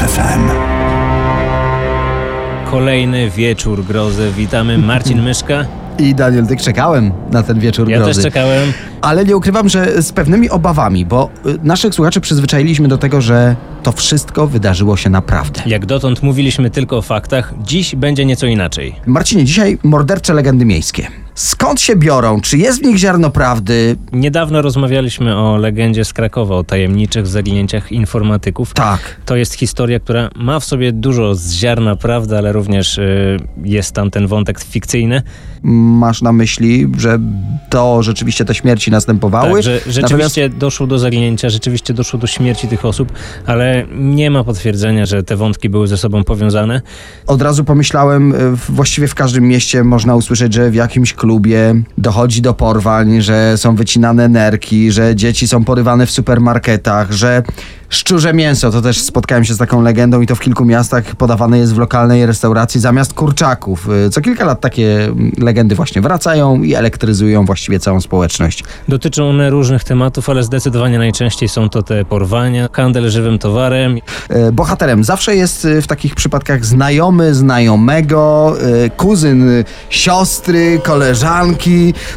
RMFFM. Kolejny wieczór grozy. Witamy Marcin Myszka. I Daniel Dyk czekałem na ten wieczór Ja grozy. też czekałem. Ale nie ukrywam, że z pewnymi obawami, bo y, naszych słuchaczy przyzwyczailiśmy do tego, że to wszystko wydarzyło się naprawdę. Jak dotąd mówiliśmy tylko o faktach, dziś będzie nieco inaczej. Marcinie, dzisiaj mordercze legendy miejskie. Skąd się biorą? Czy jest w nich ziarno prawdy? Niedawno rozmawialiśmy o legendzie z Krakowa, o tajemniczych zaginięciach informatyków. Tak. To jest historia, która ma w sobie dużo z ziarna prawdy, ale również y, jest tam ten wątek fikcyjny. Masz na myśli, że to rzeczywiście te śmierci następowały? Tak, że rzeczywiście doszło do zaginięcia, rzeczywiście doszło do śmierci tych osób, ale nie ma potwierdzenia, że te wątki były ze sobą powiązane. Od razu pomyślałem, y, właściwie w każdym mieście można usłyszeć, że w jakimś klubie dochodzi do porwań, że są wycinane nerki, że dzieci są porywane w supermarketach, że szczurze mięso, to też spotkałem się z taką legendą i to w kilku miastach podawane jest w lokalnej restauracji zamiast kurczaków. Y, Co kilka lat takie mm, legendy właśnie wracają i elektryzują właściwie całą społeczność. Dotyczą one różnych tematów, ale zdecydowanie najczęściej są to te porwania, handel żywym towarem. E, Bohaterem zawsze jest e, w takich przypadkach znajomy znajomego, kuzyn siostry, koleżanki.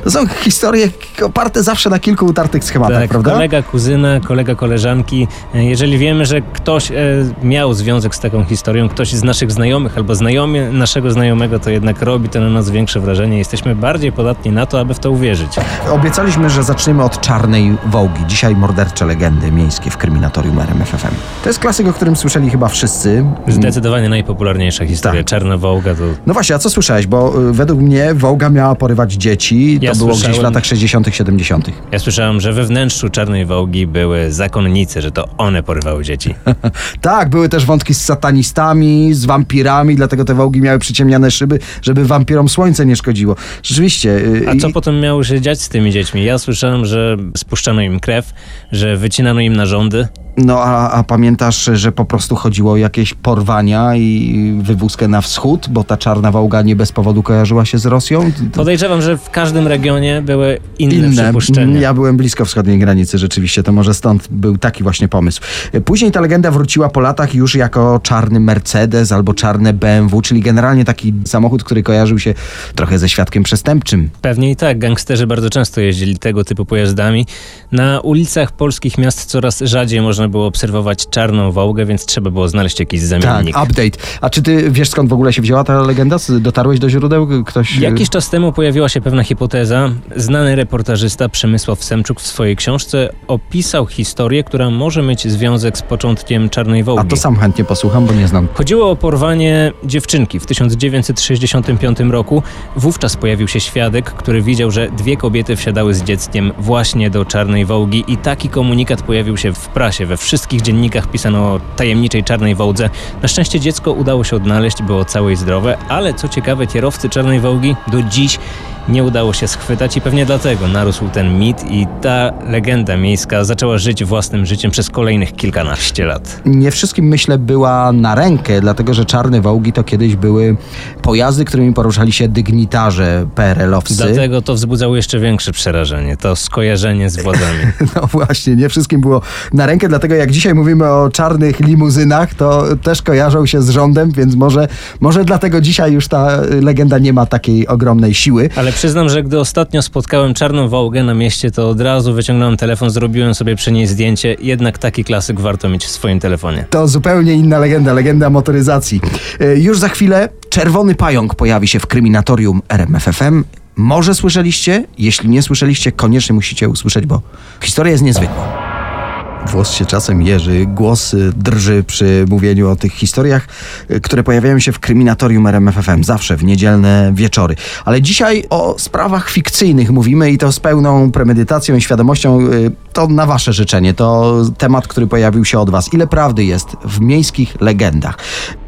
To są historie oparte zawsze na kilku utartych schematach, Tak, prawda? kolega kuzyna, kolega koleżanki. E, Jeżeli wiemy, że ktoś e, miał związek z taką historią, ktoś z naszych znajomych albo znajomy naszego znajomego, to jednak robi to na nas większe wrażenie. Jesteśmy bardziej podatni na to, aby w to uwierzyć. Obiecaliśmy, że zaczniemy od Czarnej Wołgi. Dzisiaj mordercze legendy miejskie w kryminatorium RMFFM. To jest klasyk, o którym słyszeli chyba wszyscy. Zdecydowanie najpopularniejsza historia. Tak. Czarna Wołga to No właśnie, a co słyszałeś? Bo y, według mnie Wołga miała porywać dzieci. Ja to było gdzieś w latach 60., 70. Ja słyszałem, że we wnętrzu Czarnej Wołgi były zakonnice, że to one porywały dzieci. Tak, były też wątki z satanistami, z wampirami, dlatego te wołgi miały przyciemniane szyby, żeby wampirom słońce nie szkodziło. Rzeczywiście. y, A co i- potem miało się dziać z tymi dziećmi? Ja słyszałem, że spuszczano im krew, że wycinano im narządy. No a, a pamiętasz, że po prostu chodziło o jakieś porwania i wywózkę na wschód, bo ta czarna wołga nie bez powodu kojarzyła się z Rosją? Podejrzewam, że w każdym regionie były inne, Inne. przypuszczenia. Ja byłem blisko wschodniej granicy rzeczywiście, to może stąd był taki właśnie pomysł. Później ta legenda wróciła po latach już jako czarny Mercedes albo czarne BMW, czyli generalnie taki samochód, który kojarzył się trochę ze świadkiem przestępczym. Pewnie i tak. Gangsterzy bardzo często jeździli tego typu pojazdami. Na ulicach polskich miast coraz rzadziej można było obserwować czarną wołgę, więc trzeba było znaleźć jakiś Tak, zamiennik. update. A czy ty wiesz skąd w ogóle się wzięła ta legenda? Dotarłeś do źródeł? Ktoś... Jakiś czas temu pojawiła się pewna hipoteza. Znany reportażysta Przemysław Semczuk w swojej książce opisał historię, która może mieć związek z początkiem Czarnej Wołgi. A to sam chętnie posłucham, bo nie znam. Chodziło o porwanie dziewczynki w 1965 roku. Wówczas pojawił się świadek, który widział, że dwie kobiety wsiadały z dzieckiem właśnie do Czarnej Wołgi i taki komunikat pojawił się w prasie. We wszystkich dziennikach pisano o tajemniczej Czarnej Wołdze. Na szczęście dziecko udało się odnaleźć, było całe i zdrowe, ale co ciekawe kierowcy Czarnej Wołgi do dziś nie udało się schwytać i pewnie dlatego narósł ten mit i ta legenda miejska zaczęła żyć własnym życiem przez kolejnych kilkanaście lat. Nie wszystkim, myślę, była na rękę, dlatego że czarne wołgi to kiedyś były pojazdy, którymi poruszali się dygnitarze PRL-owscy. Dlatego to wzbudzało jeszcze większe przerażenie, to skojarzenie z władzami. No właśnie, nie wszystkim było na rękę, dlatego jak dzisiaj mówimy o czarnych limuzynach, to też kojarzą się z rządem, więc może, może dlatego dzisiaj już ta legenda nie ma takiej ogromnej siły. Ale przyznam, że gdy ostatnio spotkałem czarną wołgę na mieście, to od razu wyciągnąłem telefon, zrobiłem sobie przy niej zdjęcie. Jednak taki klasyk warto mieć w swoim telefonie. To zupełnie inna legenda, legenda motoryzacji. E, Już za chwilę czerwony pająk pojawi się w kryminatorium RMFFM. Może słyszeliście? Jeśli nie słyszeliście, koniecznie musicie usłyszeć, bo historia jest niezwykła. Włos się czasem jeży, głos drży przy mówieniu o tych historiach, y, które pojawiają się w kryminatorium RMFFM, zawsze w niedzielne wieczory. Ale dzisiaj o sprawach fikcyjnych mówimy i to z pełną premedytacją i świadomością. y, To na wasze życzenie, to temat, który pojawił się od was. Ile prawdy jest w miejskich legendach?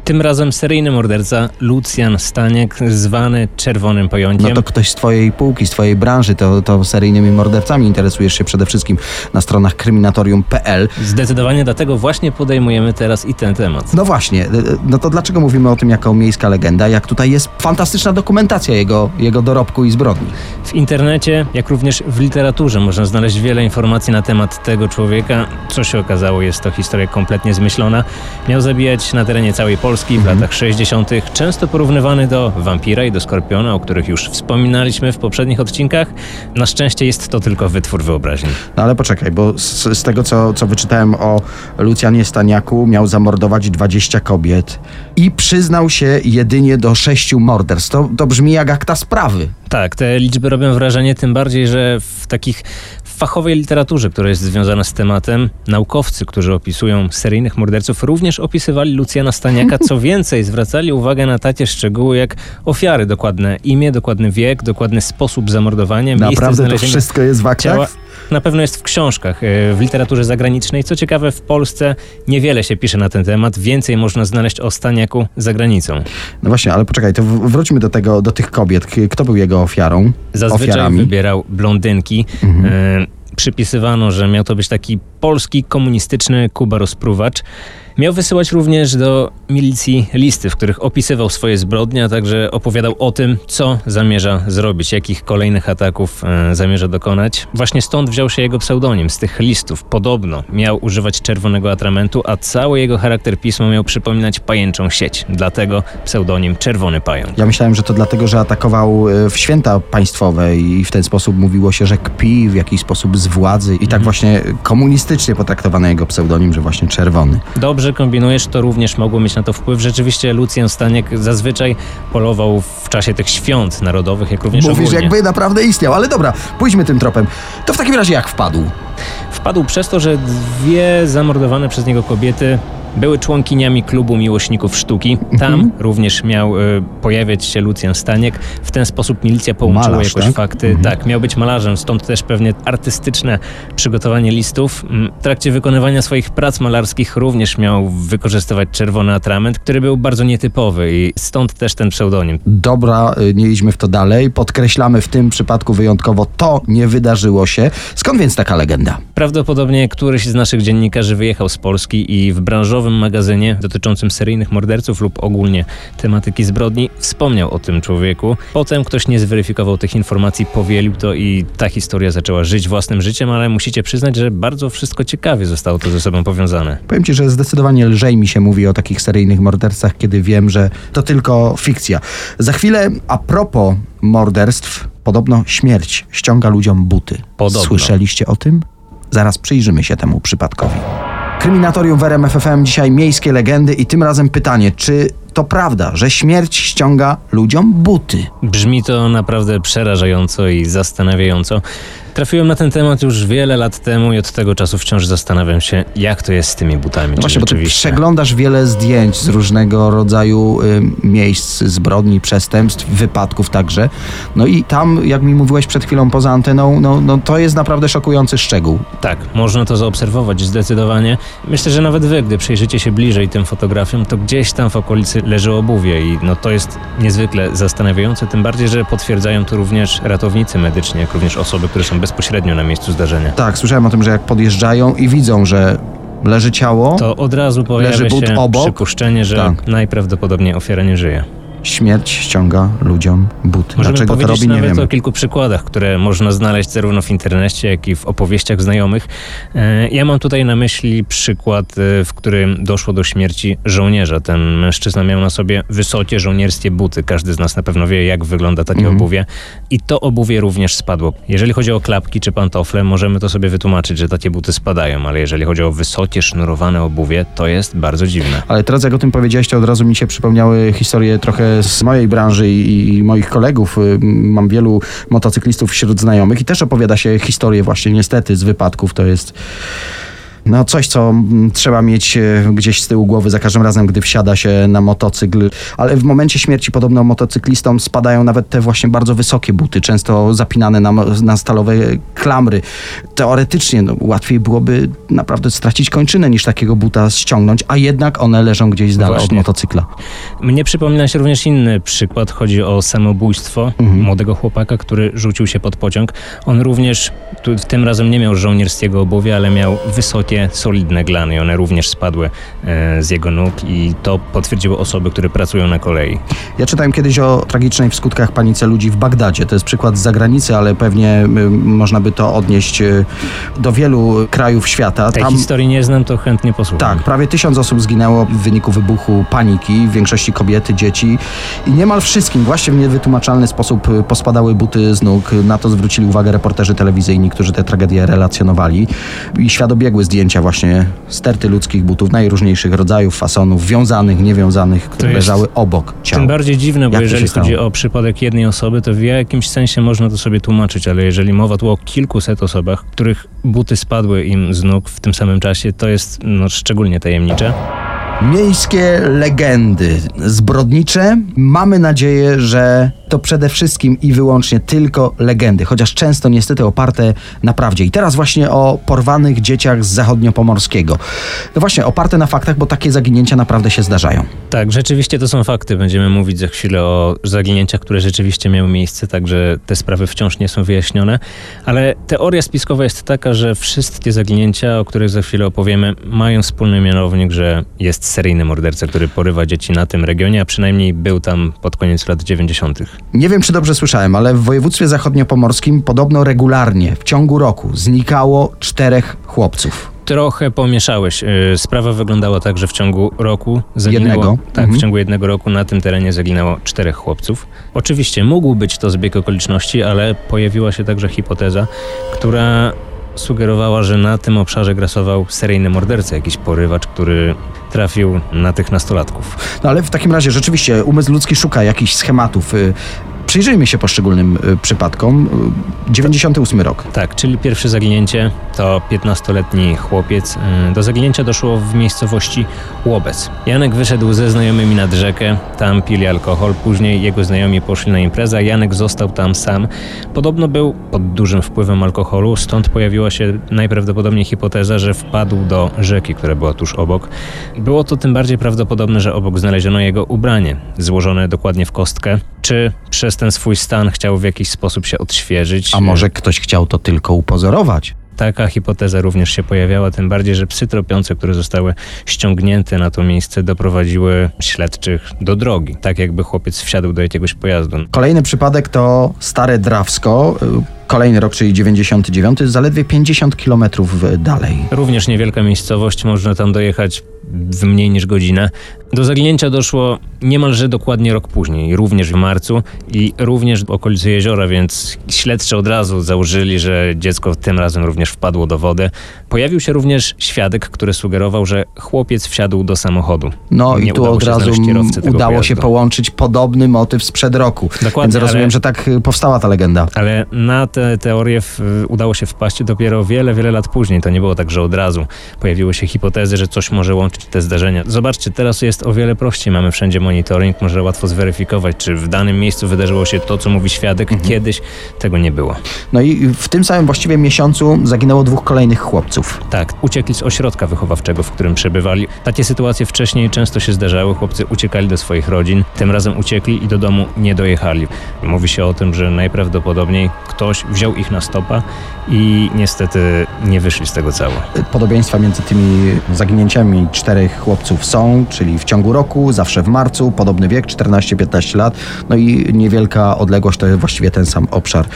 Tym razem seryjny morderca Lucjan Staniek, zwany Czerwonym Pająkiem. No to ktoś z twojej półki, z twojej branży, to, to seryjnymi mordercami interesujesz się przede wszystkim na stronach kryminatorium.pl. Zdecydowanie dlatego właśnie podejmujemy teraz i ten temat. No właśnie, no to dlaczego mówimy o tym jako miejska legenda, jak tutaj jest fantastyczna dokumentacja jego, jego dorobku i zbrodni? W internecie, jak również w literaturze można znaleźć wiele informacji na temat tego człowieka. Co się okazało, jest to historia kompletnie zmyślona. Miał zabijać na terenie całej Polski w mhm. latach 60., często porównywany do wampira i do skorpiona, o których już wspominaliśmy w poprzednich odcinkach. Na szczęście jest to tylko wytwór wyobraźni. No ale poczekaj, bo z, z tego, co, co wyczytałem o Lucjanie Staniaku, miał zamordować 20 kobiet i przyznał się jedynie do sześciu morderstw. To, to brzmi jak akta sprawy. Tak, te liczby robią wrażenie, tym bardziej, że w takich fachowej literaturze, która jest związana z tematem, naukowcy, którzy opisują seryjnych morderców, również opisywali Lucjana Staniaka. Co więcej, zwracali uwagę na takie szczegóły jak ofiary, dokładne imię, dokładny wiek, dokładny sposób zamordowania. Naprawdę to wszystko jest w aktach? Ciała. Na pewno jest w książkach, e, w literaturze zagranicznej. Co ciekawe, w Polsce niewiele się pisze na ten temat. Więcej można znaleźć o Staniaku za granicą. No właśnie, ale poczekaj, to wróćmy do tego, do tych kobiet. Kto był jego ofiarą? Zazwyczaj Ofiarami? wybierał blondynki. Mhm. E, przypisywano, że miał to być taki polski komunistyczny Kuba rozpruwacz. Miał wysyłać również do milicji listy, w których opisywał swoje zbrodnie, a także opowiadał o tym, co zamierza zrobić, jakich kolejnych ataków e, zamierza dokonać. Właśnie stąd wziął się jego pseudonim. Z tych listów podobno miał używać czerwonego atramentu, a cały jego charakter pisma miał przypominać pajęczą sieć. Dlatego pseudonim Czerwony Pająk. Ja myślałem, że to dlatego, że atakował e, w święta państwowe i w ten sposób mówiło się, że kpi w jakiś sposób z władzy i tak mhm. właśnie komunistycznie potraktowano jego pseudonim, że właśnie Czerwony. Dobrze dobrze kombinujesz, to również mogło mieć na to wpływ. Rzeczywiście Lucjan Staniek zazwyczaj polował w czasie tych świąt narodowych, jak również Mówisz, ogólnie. jakby naprawdę istniał, ale dobra, pójdźmy tym tropem. To w takim razie jak wpadł? Wpadł przez to, że dwie zamordowane przez niego kobiety były członkiniami klubu miłośników sztuki. Tam mhm. również miał y, pojawiać się Lucjan Staniek. W ten sposób milicja połączyła Malarz, jakoś tak? fakty. Mhm. Tak, miał być malarzem, stąd też pewnie artystyczne przygotowanie listów. Mm, w trakcie wykonywania swoich prac malarskich również miał wykorzystywać czerwony atrament, który był bardzo nietypowy i stąd też ten pseudonim. Dobra, y, nie idźmy w to dalej. Podkreślamy w tym przypadku wyjątkowo to nie wydarzyło się. Skąd więc taka legenda? Prawdopodobnie któryś z naszych dziennikarzy wyjechał z Polski i w branżowym magazynie dotyczącym seryjnych morderców lub ogólnie tematyki zbrodni wspomniał o tym człowieku. Potem ktoś nie zweryfikował tych informacji, powielił to i ta historia zaczęła żyć własnym życiem, ale musicie przyznać, że bardzo wszystko ciekawie zostało to ze sobą powiązane. Powiem ci, że zdecydowanie lżej mi się mówi o takich seryjnych mordercach, kiedy wiem, że to tylko fikcja. Za chwilę, a propos morderstw, podobno śmierć ściąga ludziom buty. Podobno. Słyszeliście o tym? Zaraz przyjrzymy się temu przypadkowi. Kryminatorium w RMF FM, dzisiaj miejskie legendy i tym razem pytanie, czy to prawda, że śmierć ściąga ludziom buty? Brzmi to naprawdę przerażająco i zastanawiająco. Trafiłem na ten temat już wiele lat temu i od tego czasu wciąż zastanawiam się, jak to jest z tymi butami. No właśnie, bo ty przeglądasz wiele zdjęć z różnego rodzaju y, miejsc zbrodni, przestępstw, wypadków także. No i tam, jak mi mówiłeś przed chwilą poza anteną, no, no to jest naprawdę szokujący szczegół. Tak, można to zaobserwować zdecydowanie. Myślę, że nawet wy, gdy przyjrzycie się bliżej tym fotografiom, to gdzieś tam w okolicy leży obuwie i no to jest niezwykle zastanawiające, tym bardziej, że potwierdzają to również ratownicy medyczni, jak również osoby, które są bezpośrednio na miejscu zdarzenia. Tak, słyszałem o tym, że jak podjeżdżają i widzą, że leży ciało, to od razu pojawia leży się obok. przypuszczenie, że tak. najprawdopodobniej ofiara nie żyje śmierć ściąga ludziom buty. Możemy Dlaczego powiedzieć to robi, nawet o kilku przykładach, które można znaleźć zarówno w internecie, jak i w opowieściach znajomych. E, ja mam tutaj na myśli przykład, e, w którym doszło do śmierci żołnierza. Ten mężczyzna miał na sobie wysokie żołnierskie buty. Każdy z nas na pewno wie, jak wygląda takie mm. obuwie. I to obuwie również spadło. Jeżeli chodzi o klapki czy pantofle, możemy to sobie wytłumaczyć, że takie buty spadają, ale jeżeli chodzi o wysokie, sznurowane obuwie, to jest bardzo dziwne. Ale teraz jak o tym powiedziałeś, to od razu mi się przypomniały historie trochę z mojej branży i, moich kolegów, y, mam wielu motocyklistów wśród znajomych i też opowiada się historię właśnie niestety z wypadków. To jest No coś, co mm, trzeba mieć e, gdzieś z tyłu głowy za każdym razem, gdy wsiada się na motocykl. Ale w momencie śmierci podobno motocyklistom spadają nawet te właśnie bardzo wysokie buty, często zapinane na, na stalowe klamry. Teoretycznie no, łatwiej byłoby naprawdę stracić kończynę niż takiego buta ściągnąć, a jednak one leżą gdzieś z dala od motocykla. Mnie przypomina się również inny przykład. Chodzi o samobójstwo młodego chłopaka, który rzucił się pod pociąg. On również tu, tym razem nie miał żołnierskiego obuwia, ale miał wysokie, solidne glany. One również spadły e, z jego nóg i to potwierdziły osoby, które pracują na kolei. Ja czytałem kiedyś o tragicznej w skutkach panice ludzi w Bagdadzie. To jest przykład z zagranicy, ale pewnie można by to odnieść y, do wielu krajów świata. Tej historii nie znam, to chętnie posłucham. Tak, prawie tysiąc osób zginęło w wyniku wybuchu paniki, w większości kobiety, dzieci i niemal wszystkim właśnie w niewytłumaczalny sposób y, pospadały buty z nóg. Na to zwrócili uwagę reporterzy telewizyjni, którzy tę tragedię relacjonowali. I świat obiegły zdjęcia właśnie sterty ludzkich butów najróżniejszych rodzajów, fasonów, wiązanych, niewiązanych, które leżały obok ciał. Tym bardziej dziwne, bo Jak jeżeli stało? chodzi o przypadek jednej osoby, to w jakimś sensie można to sobie tłumaczyć, ale jeżeli mowa tu o kilkuset osobach, których buty spadły im z nóg w tym samym czasie, to jest no, szczególnie tajemnicze. Miejskie legendy zbrodnicze. Mamy nadzieję, że to przede wszystkim i wyłącznie tylko legendy, chociaż często niestety oparte na prawdzie. I teraz właśnie o porwanych dzieciach z zachodniopomorskiego. No właśnie, oparte na faktach, bo takie zaginięcia naprawdę się zdarzają. Tak, rzeczywiście to są fakty. Będziemy mówić za chwilę o zaginięciach, które rzeczywiście miały miejsce, także te sprawy wciąż nie są wyjaśnione. Ale teoria spiskowa jest taka, że wszystkie zaginięcia, o których za chwilę opowiemy, mają wspólny mianownik, że jest seryjny morderca, który porywa dzieci na tym regionie, a przynajmniej był tam pod koniec lat 90. Nie wiem, czy dobrze słyszałem, ale w województwie zachodniopomorskim podobno regularnie w ciągu roku znikało czterech chłopców. Trochę pomieszałeś. Yy, Sprawa wyglądała tak, że w ciągu roku zaginęło. Jednego? Tak, Mhm. w ciągu jednego roku na tym terenie zaginęło czterech chłopców. Oczywiście mógł być to zbieg okoliczności, ale pojawiła się także hipoteza, która sugerowała, że na tym obszarze grasował seryjny morderca, jakiś porywacz, który trafił na tych nastolatków. No ale w takim razie rzeczywiście umysł ludzki szuka jakichś schematów. Y, Przyjrzyjmy się poszczególnym y, przypadkom. Y, 98 rok. Tak, czyli pierwsze zaginięcie to 15-letni chłopiec. Yy, Do zaginięcia doszło w miejscowości Łobec. Janek wyszedł ze znajomymi nad rzekę, tam pili alkohol, później jego znajomi poszli na imprezę, Janek został tam sam. Podobno był pod dużym wpływem alkoholu, stąd pojawiła się najprawdopodobniej hipoteza, że wpadł do rzeki, która była tuż obok. Było to tym bardziej prawdopodobne, że obok znaleziono jego ubranie, złożone dokładnie w kostkę. Czy przez ten swój stan chciał w jakiś sposób się odświeżyć? A może ktoś chciał to tylko upozorować? Taka hipoteza również się pojawiała, tym bardziej, że psy tropiące, które zostały ściągnięte na to miejsce, doprowadziły śledczych do drogi. Tak jakby chłopiec wsiadł do jakiegoś pojazdu. Kolejny przypadek to Stare Drawsko. Kolejny rok, czyli 99, zaledwie 50 kilometrów dalej. Również niewielka miejscowość, można tam dojechać w mniej niż godzinę. Do zaginięcia doszło niemalże dokładnie rok później, również w marcu i również w okolicy jeziora, więc śledczy od razu założyli, że dziecko tym razem również wpadło do wody. Pojawił się również świadek, który sugerował, że chłopiec wsiadł do samochodu. No Nie i tu od razu udało pojazdu. się połączyć podobny motyw sprzed roku. Dokładnie, Więc rozumiem, ale- że tak y, powstała ta legenda. Ale na tę teorię w, udało się wpaść dopiero wiele, wiele lat później. To nie było tak, że od razu pojawiły się hipotezy, że coś może łączyć te zdarzenia. Zobaczcie, teraz jest o wiele prościej. Mamy wszędzie monitoring, można łatwo zweryfikować, czy w danym miejscu wydarzyło się to, co mówi świadek. Mhm. Kiedyś tego nie było. No i w tym samym właściwie miesiącu zaginęło dwóch kolejnych chłopców. Tak, uciekli z ośrodka wychowawczego, w którym przebywali. Takie sytuacje wcześniej często się zdarzały. Chłopcy uciekali do swoich rodzin, tym razem uciekli i do domu nie dojechali. Mówi się o tym, że najprawdopodobniej ktoś wziął ich na stopa i niestety nie wyszli z tego cało. Podobieństwa między tymi zaginięciami czterech chłopców są, czyli w ciągu roku, zawsze w marcu, podobny wiek, 14-15 lat, no i niewielka odległość to jest właściwie ten sam obszar.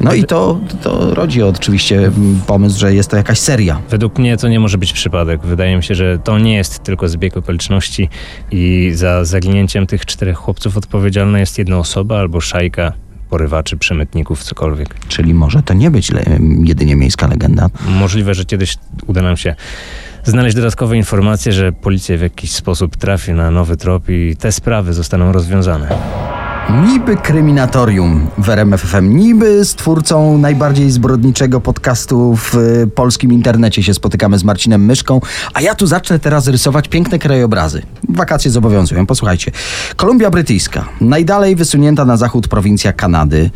No i to, to rodzi oczywiście pomysł, że jest to jakaś seria. Według mnie to nie może być przypadek. Wydaje mi się, że to nie jest tylko zbieg okoliczności i za zaginięciem tych czterech chłopców odpowiedzialna jest jedna osoba albo szajka porywaczy, przemytników, cokolwiek. Czyli może to nie być jedynie miejska legenda. Możliwe, że kiedyś uda nam się znaleźć dodatkowe informacje, że policja w jakiś sposób trafi na nowy trop i te sprawy zostaną rozwiązane. Niby kryminatorium w RMFFM, niby z twórcą najbardziej zbrodniczego podcastu w y, polskim internecie się spotykamy z Marcinem Myszką, a ja tu zacznę teraz rysować piękne krajobrazy. Wakacje zobowiązują, posłuchajcie. Kolumbia Brytyjska, najdalej wysunięta na zachód prowincja Kanady.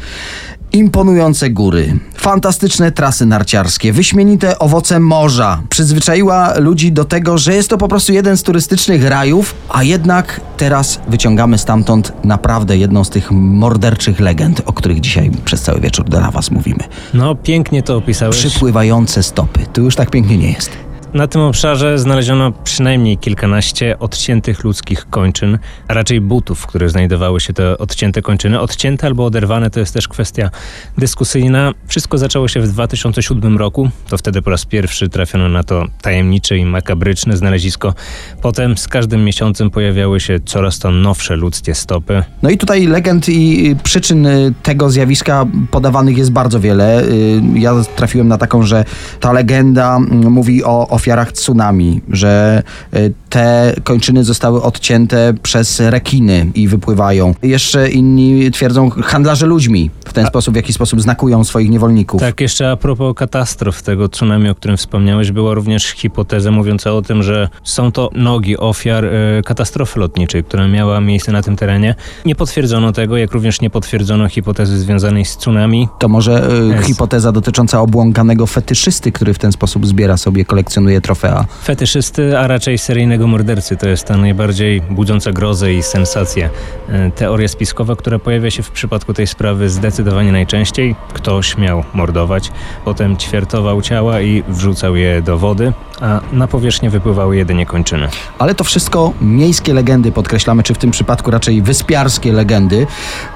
Imponujące góry, fantastyczne trasy narciarskie, wyśmienite owoce morza. Przyzwyczaiła ludzi do tego, że jest to po prostu jeden z turystycznych rajów, a jednak teraz wyciągamy stamtąd naprawdę jedną z tych morderczych legend, o których dzisiaj przez cały wieczór dla Was mówimy. No, pięknie to opisałeś. Przypływające stopy. Tu już tak pięknie nie jest. Na tym obszarze znaleziono przynajmniej kilkanaście odciętych ludzkich kończyn, a raczej butów, w których znajdowały się te odcięte kończyny. Odcięte albo oderwane to jest też kwestia dyskusyjna. Wszystko zaczęło się w 2007 roku. To wtedy po raz pierwszy trafiono na to tajemnicze i makabryczne znalezisko. Potem z każdym miesiącem pojawiały się coraz to nowsze ludzkie stopy. No i tutaj legend i przyczyn y, tego zjawiska podawanych jest bardzo wiele. Y, ja trafiłem na taką, że ta legenda mm, mówi o ofiarach tsunami, że y, te kończyny zostały odcięte przez rekiny i wypływają. Jeszcze inni twierdzą handlarze ludźmi w ten sposób, w jaki sposób znakują swoich niewolników. Tak, jeszcze a propos katastrof tego tsunami, o którym wspomniałeś, była również hipoteza mówiąca o tym, że są to nogi ofiar e, katastrofy lotniczej, która miała miejsce na tym terenie. Nie potwierdzono tego, jak również nie potwierdzono hipotezy związanej z tsunami. To może y, hipoteza dotycząca obłąkanego fetyszysty, który w ten sposób zbiera sobie, kolekcjonuje trofea. Fetyszysty, a raczej seryjnego mordercy to jest ta najbardziej budząca grozę i sensację. E, Teoria spiskowa, która pojawia się w przypadku tej sprawy zdecydowanie najczęściej. Ktoś miał mordować, potem ćwiertował ciała i wrzucał je do wody, a na powierzchnię wypływały jedynie kończyny. Ale to wszystko miejskie legendy, podkreślamy, czy w tym przypadku raczej wyspiarskie legendy.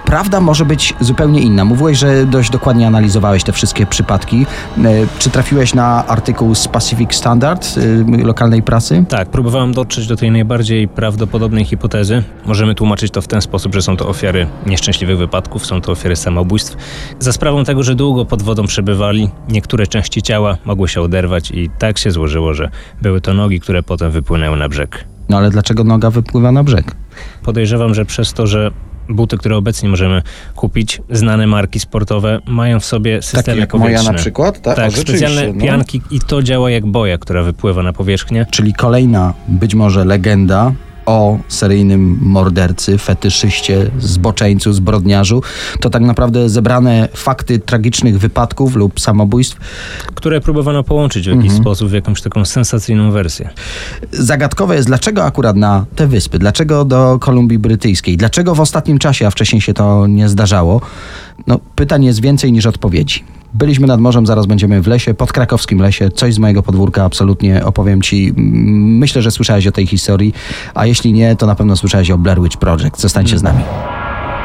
Prawda może być zupełnie inna. Mówiłeś, że dość dokładnie analizowałeś te wszystkie przypadki. E, Czy trafiłeś na artykuł z Pacific Standard, y, lokalnej prasy? Tak, próbowałem dotrzeć do tej najbardziej prawdopodobnej hipotezy. Możemy tłumaczyć to w ten sposób, że są to ofiary nieszczęśliwych wypadków, są to ofiary samobójstw. Za sprawą tego, że długo pod wodą przebywali, niektóre części ciała mogły się oderwać i tak się złożyło, że były to nogi, które potem wypłynęły na brzeg. No ale dlaczego noga wypływa na brzeg? Podejrzewam, że przez to, że buty, które obecnie możemy kupić, znane marki sportowe, mają w sobie systemy powietrzne. przykład? Tak, specjalne pianki i to działa jak boja, która wypływa na powierzchnię. Czyli kolejna być może legenda o seryjnym mordercy, fetyszyście, zboczeńcu, zbrodniarzu. To tak naprawdę zebrane fakty tragicznych wypadków lub samobójstw. które próbowano połączyć w jakiś sposób w jakąś taką sensacyjną wersję. Zagadkowe jest, dlaczego akurat na te wyspy, dlaczego do Kolumbii Brytyjskiej, dlaczego w ostatnim czasie, a wcześniej się to nie zdarzało. No, pytań jest więcej niż odpowiedzi. Byliśmy nad morzem, zaraz będziemy w lesie, pod krakowskim lesie. Coś z mojego podwórka absolutnie opowiem ci. Myślę, że słyszałeś o tej historii, a jeśli nie, to na pewno słyszałeś o Blair Witch Project. Zostańcie z nami.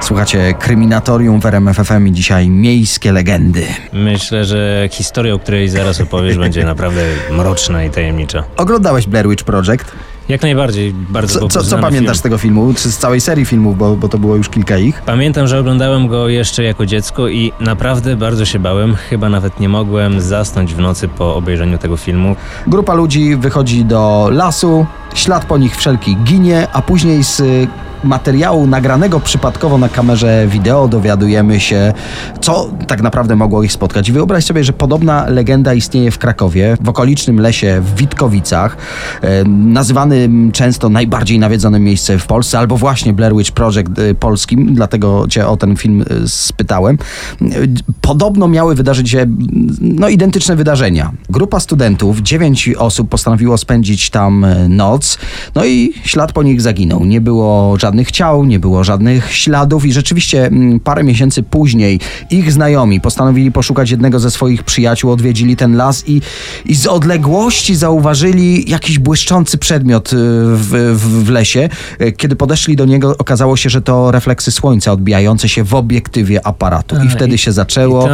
Słuchacie Kryminatorium w RMF FM i dzisiaj miejskie legendy. Myślę, że historia, o której zaraz opowiesz, będzie naprawdę mroczna i tajemnicza. Oglądałeś Blair Witch Project? Jak najbardziej, bardzo Co, co, co pamiętasz film. z tego filmu? Czy z całej serii filmów, bo, bo to było już kilka ich? Pamiętam, że oglądałem go jeszcze jako dziecko i naprawdę bardzo się bałem. Chyba nawet nie mogłem zasnąć w nocy po obejrzeniu tego filmu. Grupa ludzi wychodzi do lasu, ślad po nich wszelki ginie, a później z materiału nagranego przypadkowo na kamerze wideo dowiadujemy się, co tak naprawdę mogło ich spotkać. Wyobraź sobie, że podobna legenda istnieje w Krakowie, w okolicznym lesie w Witkowicach, e, nazywanym często najbardziej nawiedzonym miejscem w Polsce, albo właśnie Blair Witch Project e, polskim, dlatego cię o ten film e, spytałem. Podobno miały wydarzyć się no, identyczne wydarzenia. Grupa studentów, dziewięć osób postanowiło spędzić tam noc, no i ślad po nich zaginął. Nie było żadnych ciał, nie było żadnych śladów i rzeczywiście mm, parę miesięcy później ich znajomi postanowili poszukać jednego ze swoich przyjaciół, odwiedzili ten las i, i z odległości zauważyli jakiś błyszczący przedmiot y, w, w, w lesie. Y, Kiedy podeszli do niego, okazało się, że to refleksy słońca odbijające się w obiektywie aparatu. A, I wtedy i- się zaczęło,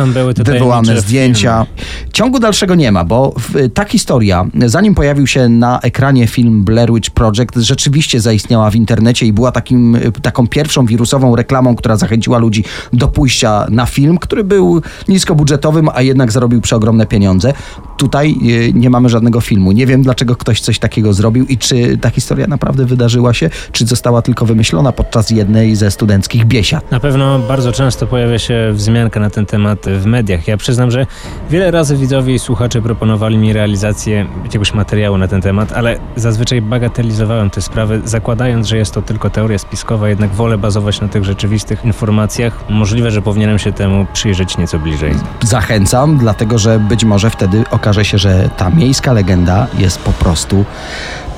wywołane zdjęcia. Ciągu dalszego nie ma, bo ta historia, zanim pojawił się na ekranie film Blair Witch Project, rzeczywiście zaistniała w internecie i była takim takim, taką pierwszą wirusową reklamą, która zachęciła ludzi do pójścia na film, który był niskobudżetowym, a jednak zarobił przeogromne pieniądze. Tutaj y, nie mamy żadnego filmu. Nie wiem, dlaczego ktoś coś takiego zrobił i czy ta historia naprawdę wydarzyła się, czy została tylko wymyślona podczas jednej ze studenckich biesiad. Na pewno bardzo często pojawia się wzmianka na ten temat w mediach. Ja przyznam, że wiele razy widzowie i słuchacze proponowali mi realizację jakiegoś materiału na ten temat, ale zazwyczaj bagatelizowałem tę sprawę, zakładając, że jest to tylko teoria spiskowa, jednak wolę bazować na tych rzeczywistych informacjach. Możliwe, że powinienem się temu przyjrzeć nieco bliżej. Zachęcam, dlatego że być może wtedy okaże się, że ta miejska legenda jest po prostu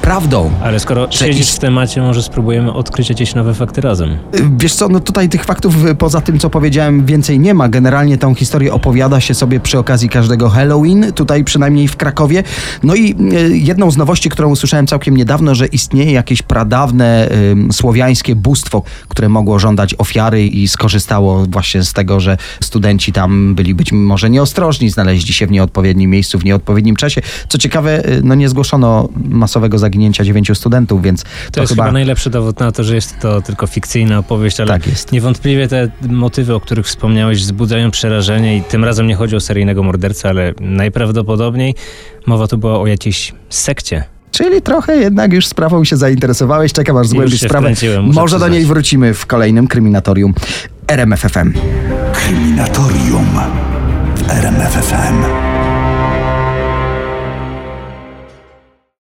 prawdą. Ale skoro Że siedzisz w temacie, może spróbujemy odkryć jakieś nowe fakty razem. Wiesz co, no tutaj tych faktów y, poza tym, co powiedziałem, więcej nie ma. Generalnie tą historię opowiada się sobie przy okazji każdego Halloween, tutaj przynajmniej w Krakowie. No i y, jedną z nowości, którą usłyszałem całkiem niedawno, że istnieje jakieś pradawne y, słowiańskie bóstwo, które mogło żądać ofiary i skorzystało właśnie z tego, że studenci tam byli być może nieostrożni, znaleźli się w nieodpowiednim miejscu, w nieodpowiednim czasie. Co ciekawe, y, no nie zgłoszono masowego zaginięcia dziewięciu studentów, więc to, To, jest chyba... najlepszy dowód na to, że jest to tylko fikcyjna opowieść, ale Tak jest. niewątpliwie te motywy, o których wspomniałeś, wzbudzają przerażenie i tym razem nie chodzi o seryjnego mordercę, ale najprawdopodobniej mowa tu była o jakiejś sekcie. Czyli trochę jednak już sprawą się zainteresowałeś. Czekam aż zgłębisz się sprawę. Może do niej wrócimy w kolejnym kryminatorium RMFFM. Kryminatorium w RMFFM.